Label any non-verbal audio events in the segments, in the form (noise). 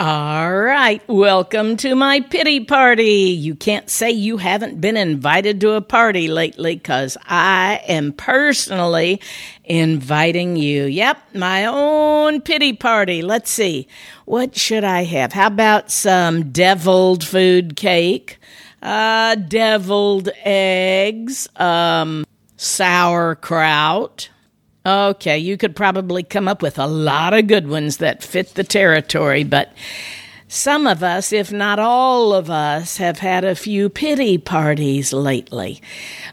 All right, welcome to my pity party. You can't say you haven't been invited to a party lately because I am personally inviting you. Yep, my own pity party. Let's see, what should I have? How about some deviled food cake, uh, deviled eggs, um, sauerkraut? Okay, you could probably come up with a lot of good ones that fit the territory, but some of us, if not all of us, have had a few pity parties lately.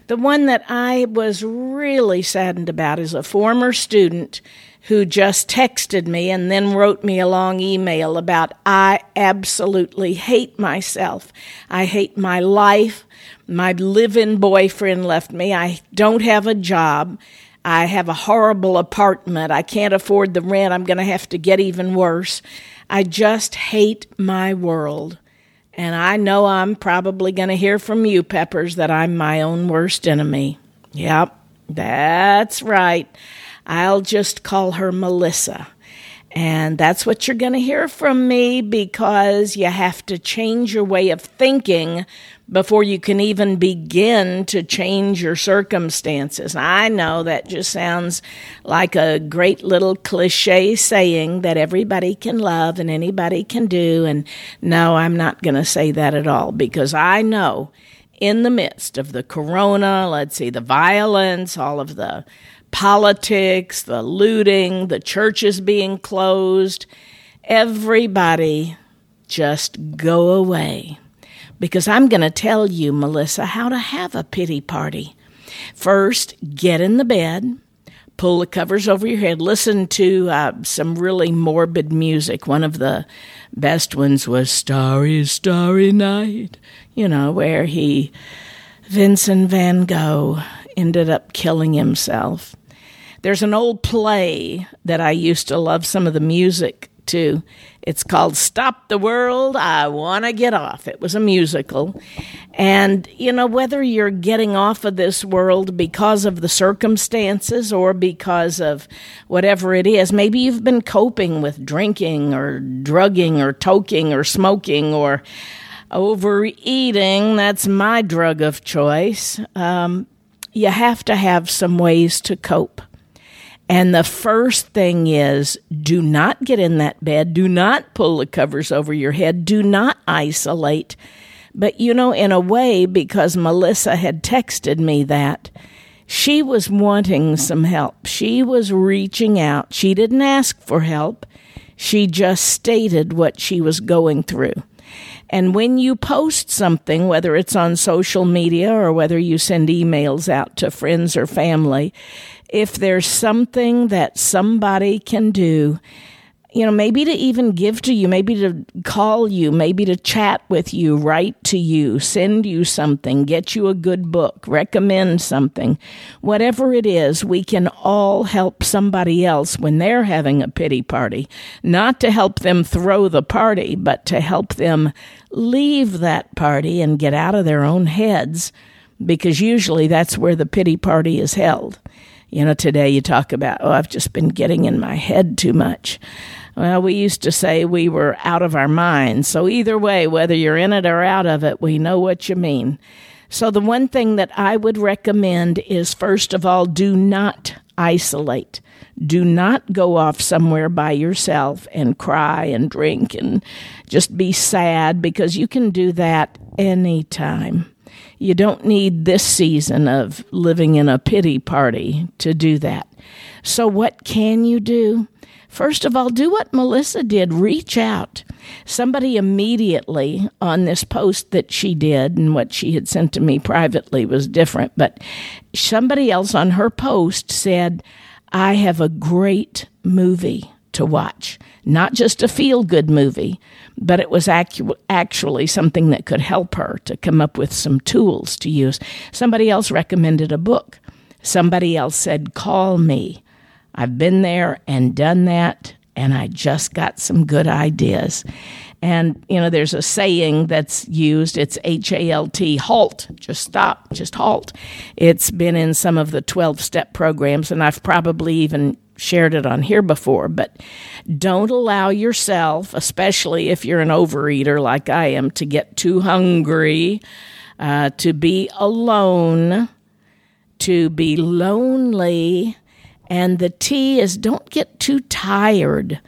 The one that I was really saddened about is a former student who just texted me and then wrote me a long email about I absolutely hate myself. I hate my life. My live in boyfriend left me. I don't have a job. I have a horrible apartment. I can't afford the rent. I'm going to have to get even worse. I just hate my world. And I know I'm probably going to hear from you, Peppers, that I'm my own worst enemy. Yep, that's right. I'll just call her Melissa. And that's what you're going to hear from me because you have to change your way of thinking before you can even begin to change your circumstances. I know that just sounds like a great little cliche saying that everybody can love and anybody can do. And no, I'm not going to say that at all because I know in the midst of the corona, let's see, the violence, all of the politics, the looting, the churches being closed, everybody just go away because I'm going to tell you, Melissa, how to have a pity party. First, get in the bed, pull the covers over your head, listen to uh, some really morbid music. One of the best ones was Starry, Starry Night, you know, where he, Vincent van Gogh, ended up killing himself. There's an old play that I used to love some of the music to. It's called Stop the World, I Want to Get Off. It was a musical. And, you know, whether you're getting off of this world because of the circumstances or because of whatever it is, maybe you've been coping with drinking or drugging or toking or smoking or overeating. That's my drug of choice. Um, you have to have some ways to cope. And the first thing is do not get in that bed. Do not pull the covers over your head. Do not isolate. But you know, in a way, because Melissa had texted me that, she was wanting some help. She was reaching out. She didn't ask for help. She just stated what she was going through. And when you post something, whether it's on social media or whether you send emails out to friends or family, if there's something that somebody can do, you know, maybe to even give to you, maybe to call you, maybe to chat with you, write to you, send you something, get you a good book, recommend something, whatever it is, we can all help somebody else when they're having a pity party. Not to help them throw the party, but to help them leave that party and get out of their own heads, because usually that's where the pity party is held. You know, today you talk about, oh, I've just been getting in my head too much. Well, we used to say we were out of our minds. So either way, whether you're in it or out of it, we know what you mean. So the one thing that I would recommend is first of all, do not isolate. Do not go off somewhere by yourself and cry and drink and just be sad because you can do that anytime. You don't need this season of living in a pity party to do that. So, what can you do? First of all, do what Melissa did reach out. Somebody immediately on this post that she did, and what she had sent to me privately was different, but somebody else on her post said, I have a great movie to watch. Not just a feel good movie, but it was actually something that could help her to come up with some tools to use. Somebody else recommended a book. Somebody else said, Call me. I've been there and done that, and I just got some good ideas. And, you know, there's a saying that's used it's H A L T, halt, just stop, just halt. It's been in some of the 12 step programs, and I've probably even shared it on here before, but don't allow yourself, especially if you're an overeater like I am, to get too hungry, uh, to be alone, to be lonely. And the T is don't get too tired.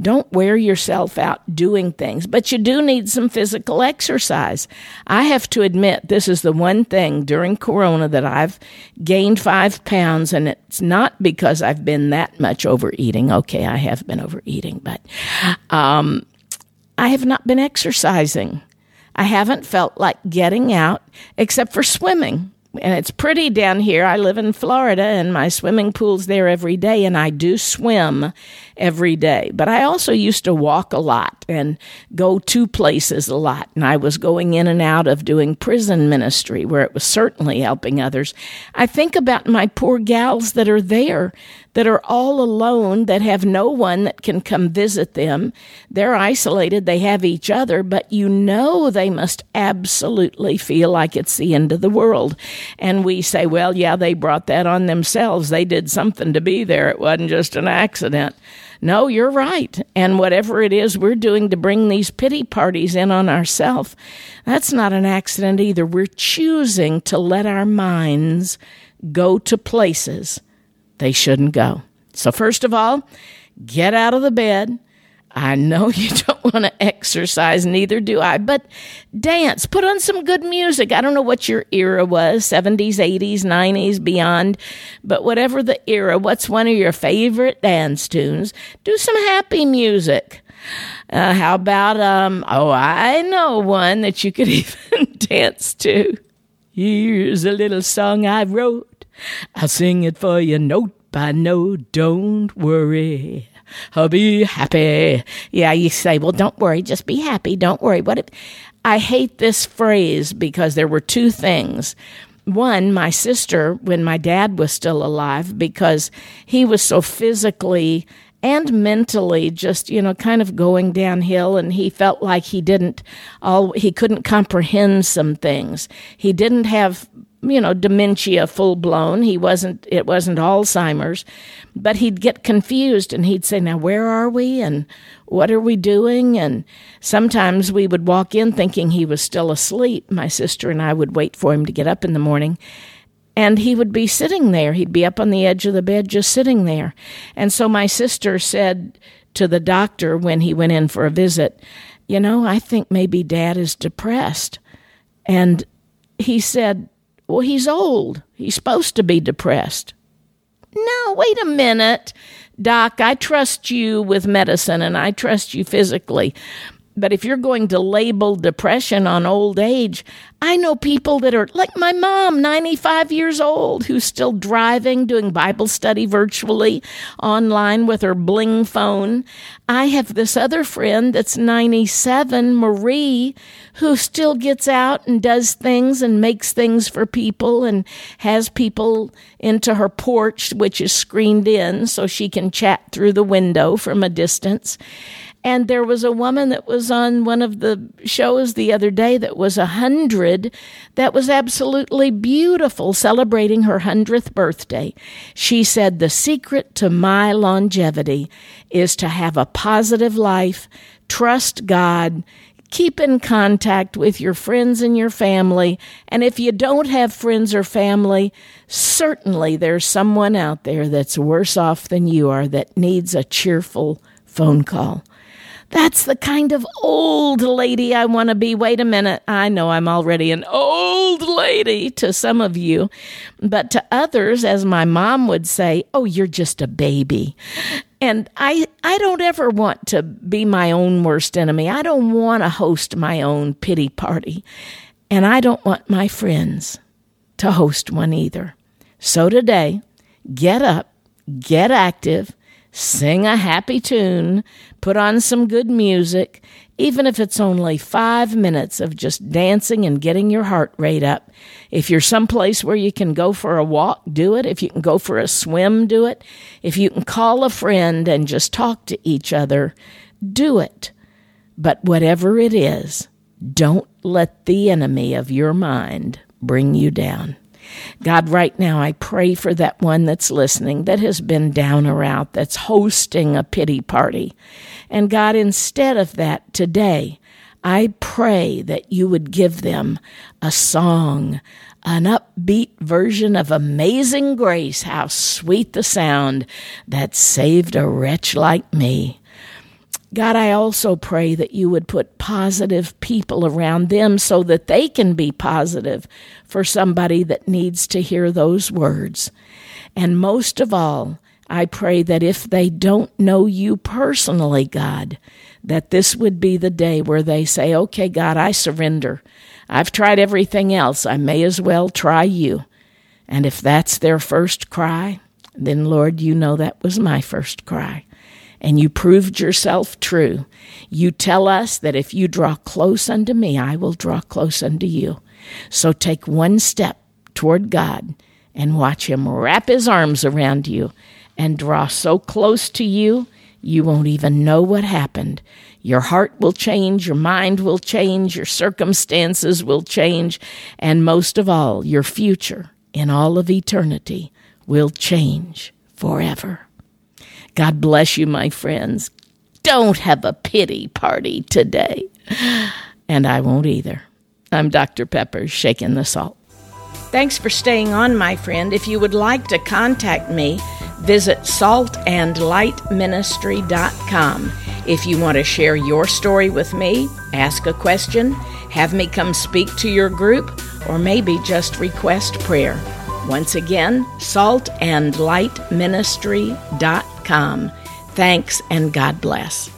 Don't wear yourself out doing things, but you do need some physical exercise. I have to admit, this is the one thing during Corona that I've gained five pounds, and it's not because I've been that much overeating. Okay, I have been overeating, but um, I have not been exercising. I haven't felt like getting out except for swimming and it's pretty down here. I live in Florida and my swimming pool's there every day and I do swim every day. But I also used to walk a lot and go to places a lot. And I was going in and out of doing prison ministry where it was certainly helping others. I think about my poor gals that are there that are all alone, that have no one that can come visit them. They're isolated, they have each other, but you know they must absolutely feel like it's the end of the world. And we say, well, yeah, they brought that on themselves. They did something to be there, it wasn't just an accident. No, you're right. And whatever it is we're doing to bring these pity parties in on ourselves, that's not an accident either. We're choosing to let our minds go to places they shouldn't go. So, first of all, get out of the bed. I know (laughs) you don't want to exercise, neither do I, but dance. Put on some good music. I don't know what your era was 70s, 80s, 90s, beyond, but whatever the era, what's one of your favorite dance tunes? Do some happy music. Uh, how about, um, oh, I know one that you could (laughs) even dance to. Here's a little song I wrote. I'll sing it for you note by note. Don't worry. I'll be happy. Yeah, you say, well, don't worry. Just be happy. Don't worry. What if I hate this phrase because there were two things. One, my sister, when my dad was still alive, because he was so physically and mentally just you know kind of going downhill and he felt like he didn't all he couldn't comprehend some things he didn't have you know dementia full blown he wasn't it wasn't alzheimer's. But he'd get confused and he'd say now where are we and what are we doing? And sometimes we would walk in thinking he was still asleep. My sister and i would wait for him to get up in the morning. And he would be sitting there. He'd be up on the edge of the bed just sitting there. And so my sister said to the doctor when he went in for a visit you know i think maybe dad is depressed. And he said well, he's old. He's supposed to be depressed. No, wait a minute. Doc, I trust you with medicine and I trust you physically. But if you're going to label depression on old age, I know people that are like my mom, 95 years old, who's still driving, doing Bible study virtually online with her bling phone. I have this other friend that's 97, Marie, who still gets out and does things and makes things for people and has people into her porch, which is screened in so she can chat through the window from a distance. And there was a woman that was on one of the shows the other day that was a hundred, that was absolutely beautiful, celebrating her hundredth birthday. She said, The secret to my longevity is to have a positive life, trust God, keep in contact with your friends and your family. And if you don't have friends or family, certainly there's someone out there that's worse off than you are that needs a cheerful phone call. That's the kind of old lady I want to be. Wait a minute. I know I'm already an old lady to some of you, but to others, as my mom would say, oh, you're just a baby. And I, I don't ever want to be my own worst enemy. I don't want to host my own pity party. And I don't want my friends to host one either. So today, get up, get active, sing a happy tune, put on some good music, even if it's only five minutes of just dancing and getting your heart rate up. If you're someplace where you can go for a walk, do it. If you can go for a swim, do it. If you can call a friend and just talk to each other, do it. But whatever it is, don't let the enemy of your mind bring you down. God, right now, I pray for that one that's listening that has been down or out, that's hosting a pity party. And God, instead of that, today, I pray that you would give them a song, an upbeat version of Amazing Grace, how sweet the sound that saved a wretch like me. God, I also pray that you would put positive people around them so that they can be positive for somebody that needs to hear those words. And most of all, I pray that if they don't know you personally, God, that this would be the day where they say, Okay, God, I surrender. I've tried everything else. I may as well try you. And if that's their first cry, then Lord, you know that was my first cry and you proved yourself true. You tell us that if you draw close unto me, I will draw close unto you. So take one step toward God and watch Him wrap His arms around you and draw so close to you, you won't even know what happened. Your heart will change, your mind will change, your circumstances will change, and most of all, your future in all of eternity will change forever. God bless you, my friends. Don't have a pity party today. And I won't either. I'm Dr. Peppers, shaking the salt. Thanks for staying on, my friend. If you would like to contact me, visit saltandlightministry.com. If you want to share your story with me, ask a question, have me come speak to your group, or maybe just request prayer. Once again, saltandlightministry.com. Thanks and God bless.